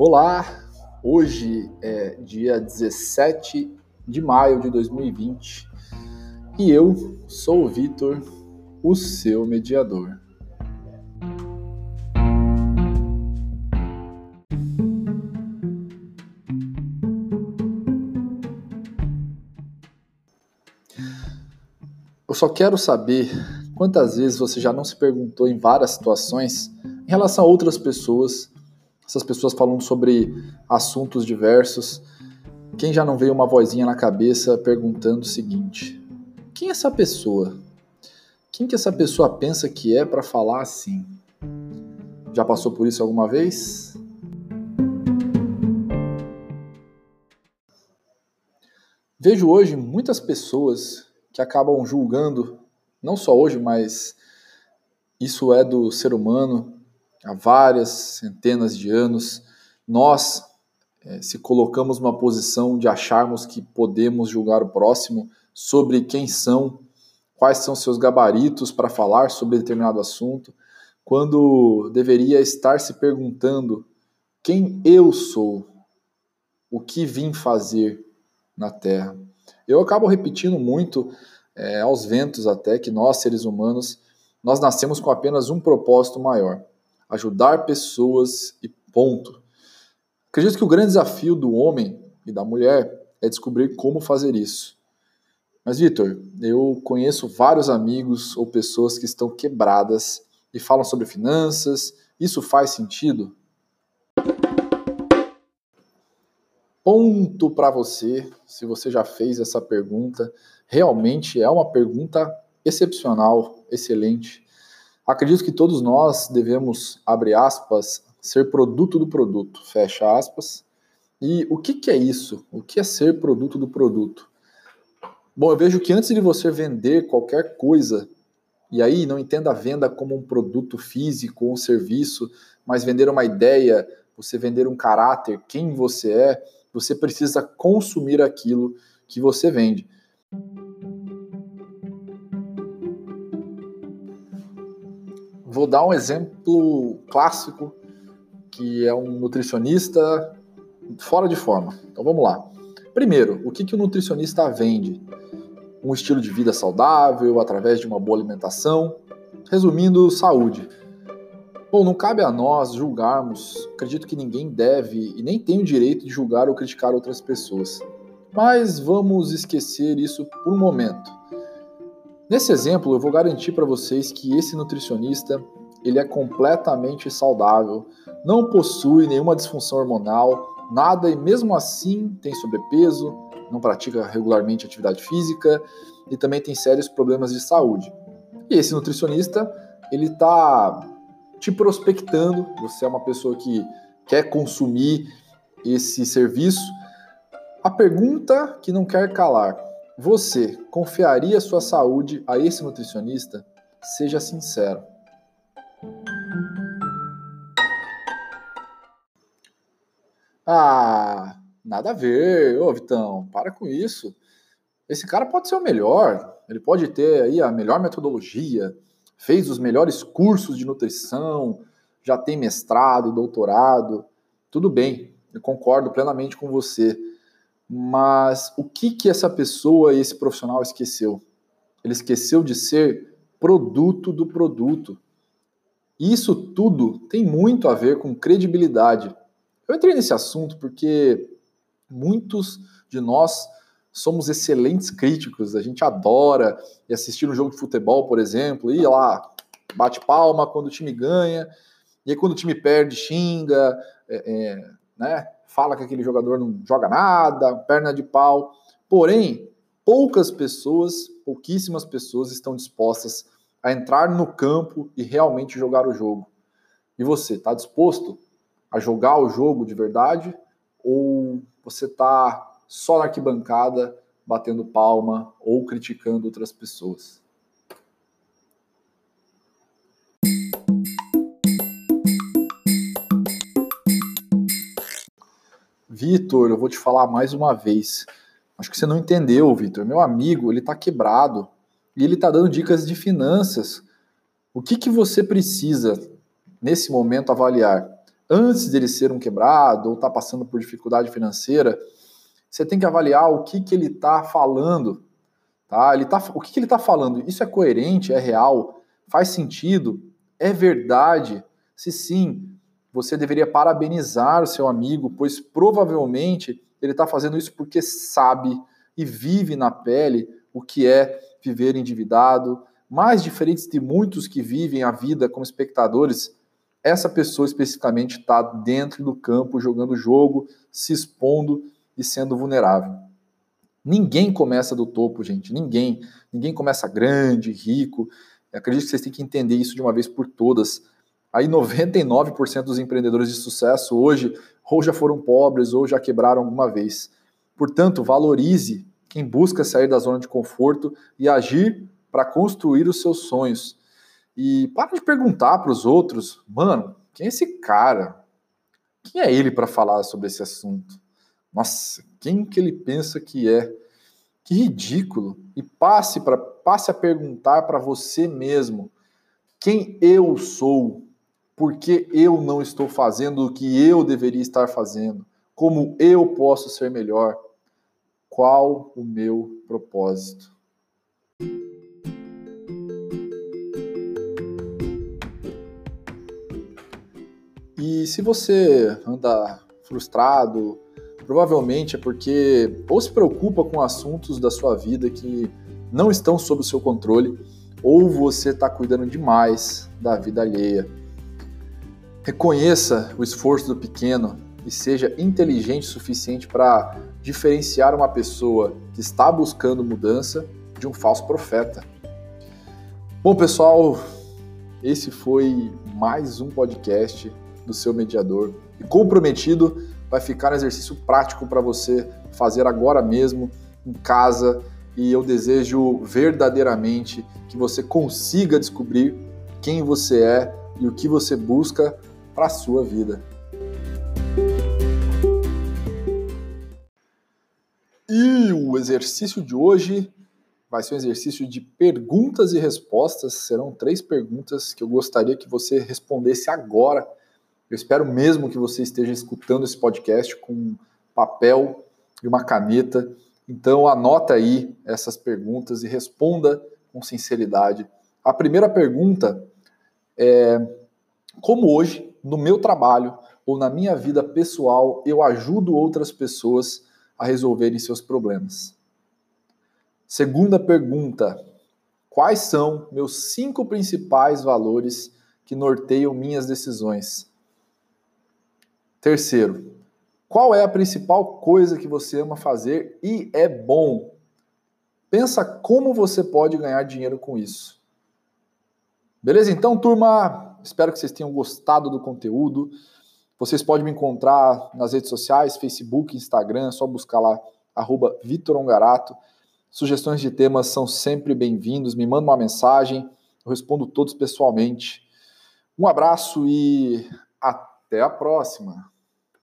Olá, hoje é dia 17 de maio de 2020 e eu sou o Vitor, o seu mediador. Eu só quero saber quantas vezes você já não se perguntou em várias situações em relação a outras pessoas essas pessoas falando sobre assuntos diversos. Quem já não veio uma vozinha na cabeça perguntando o seguinte: quem é essa pessoa? Quem que essa pessoa pensa que é para falar assim? Já passou por isso alguma vez? Vejo hoje muitas pessoas que acabam julgando, não só hoje, mas isso é do ser humano, há várias centenas de anos, nós é, se colocamos numa posição de acharmos que podemos julgar o próximo sobre quem são, quais são seus gabaritos para falar sobre determinado assunto, quando deveria estar se perguntando quem eu sou, o que vim fazer na Terra. Eu acabo repetindo muito é, aos ventos até que nós, seres humanos, nós nascemos com apenas um propósito maior ajudar pessoas e ponto. Acredito que o grande desafio do homem e da mulher é descobrir como fazer isso. Mas, Vitor, eu conheço vários amigos ou pessoas que estão quebradas e falam sobre finanças. Isso faz sentido? Ponto para você, se você já fez essa pergunta. Realmente é uma pergunta excepcional, excelente. Acredito que todos nós devemos, abre aspas, ser produto do produto, fecha aspas. E o que, que é isso? O que é ser produto do produto? Bom, eu vejo que antes de você vender qualquer coisa, e aí não entenda a venda como um produto físico ou um serviço, mas vender uma ideia, você vender um caráter, quem você é, você precisa consumir aquilo que você vende. Vou dar um exemplo clássico, que é um nutricionista fora de forma. Então vamos lá. Primeiro, o que, que o nutricionista vende? Um estilo de vida saudável, através de uma boa alimentação. Resumindo, saúde. Bom, não cabe a nós julgarmos, acredito que ninguém deve e nem tem o direito de julgar ou criticar outras pessoas. Mas vamos esquecer isso por um momento. Nesse exemplo, eu vou garantir para vocês que esse nutricionista ele é completamente saudável, não possui nenhuma disfunção hormonal, nada e mesmo assim tem sobrepeso, não pratica regularmente atividade física e também tem sérios problemas de saúde. E esse nutricionista ele está te prospectando, você é uma pessoa que quer consumir esse serviço. A pergunta que não quer calar: você confiaria sua saúde a esse nutricionista? Seja sincero. Ah, nada a ver. Ô, Vitão, para com isso. Esse cara pode ser o melhor. Ele pode ter aí a melhor metodologia, fez os melhores cursos de nutrição, já tem mestrado, doutorado. Tudo bem, eu concordo plenamente com você. Mas o que que essa pessoa e esse profissional esqueceu? Ele esqueceu de ser produto do produto. Isso tudo tem muito a ver com credibilidade. Eu entrei nesse assunto porque muitos de nós somos excelentes críticos, a gente adora assistir um jogo de futebol, por exemplo, e lá bate palma quando o time ganha, e aí quando o time perde, xinga, é, é, né? Fala que aquele jogador não joga nada, perna de pau. Porém, poucas pessoas, pouquíssimas pessoas estão dispostas a entrar no campo e realmente jogar o jogo. E você, está disposto a jogar o jogo de verdade? Ou você está só na arquibancada batendo palma ou criticando outras pessoas? Vitor, eu vou te falar mais uma vez. Acho que você não entendeu, Vitor. Meu amigo, ele está quebrado e ele está dando dicas de finanças. O que, que você precisa nesse momento avaliar? antes dele ser um quebrado ou estar tá passando por dificuldade financeira, você tem que avaliar o que, que ele está falando. Tá? Ele tá, o que, que ele está falando? Isso é coerente? É real? Faz sentido? É verdade? Se sim, você deveria parabenizar o seu amigo, pois provavelmente ele está fazendo isso porque sabe e vive na pele o que é viver endividado. Mais diferentes de muitos que vivem a vida como espectadores, essa pessoa especificamente está dentro do campo jogando o jogo, se expondo e sendo vulnerável. Ninguém começa do topo, gente. Ninguém. Ninguém começa grande, rico. Eu acredito que vocês têm que entender isso de uma vez por todas. Aí 99% dos empreendedores de sucesso hoje ou já foram pobres ou já quebraram alguma vez. Portanto, valorize quem busca sair da zona de conforto e agir para construir os seus sonhos. E para de perguntar para os outros, mano, quem é esse cara? Quem é ele para falar sobre esse assunto? Nossa, quem que ele pensa que é? Que ridículo. E passe para passe a perguntar para você mesmo quem eu sou, por que eu não estou fazendo o que eu deveria estar fazendo, como eu posso ser melhor, qual o meu propósito. E se você anda frustrado, provavelmente é porque ou se preocupa com assuntos da sua vida que não estão sob o seu controle, ou você está cuidando demais da vida alheia. Reconheça o esforço do pequeno e seja inteligente o suficiente para diferenciar uma pessoa que está buscando mudança de um falso profeta. Bom, pessoal, esse foi mais um podcast do seu mediador. E comprometido vai ficar um exercício prático para você fazer agora mesmo em casa. E eu desejo verdadeiramente que você consiga descobrir quem você é e o que você busca para a sua vida. E o exercício de hoje vai ser um exercício de perguntas e respostas. Serão três perguntas que eu gostaria que você respondesse agora eu espero mesmo que você esteja escutando esse podcast com papel e uma caneta. Então anota aí essas perguntas e responda com sinceridade. A primeira pergunta é: como hoje, no meu trabalho ou na minha vida pessoal, eu ajudo outras pessoas a resolverem seus problemas? Segunda pergunta: quais são meus cinco principais valores que norteiam minhas decisões? Terceiro, qual é a principal coisa que você ama fazer e é bom? Pensa como você pode ganhar dinheiro com isso. Beleza? Então, turma, espero que vocês tenham gostado do conteúdo. Vocês podem me encontrar nas redes sociais, Facebook, Instagram, é só buscar lá, arroba Vitor Ongarato. Sugestões de temas são sempre bem-vindos. Me manda uma mensagem, eu respondo todos pessoalmente. Um abraço e até! Até a próxima!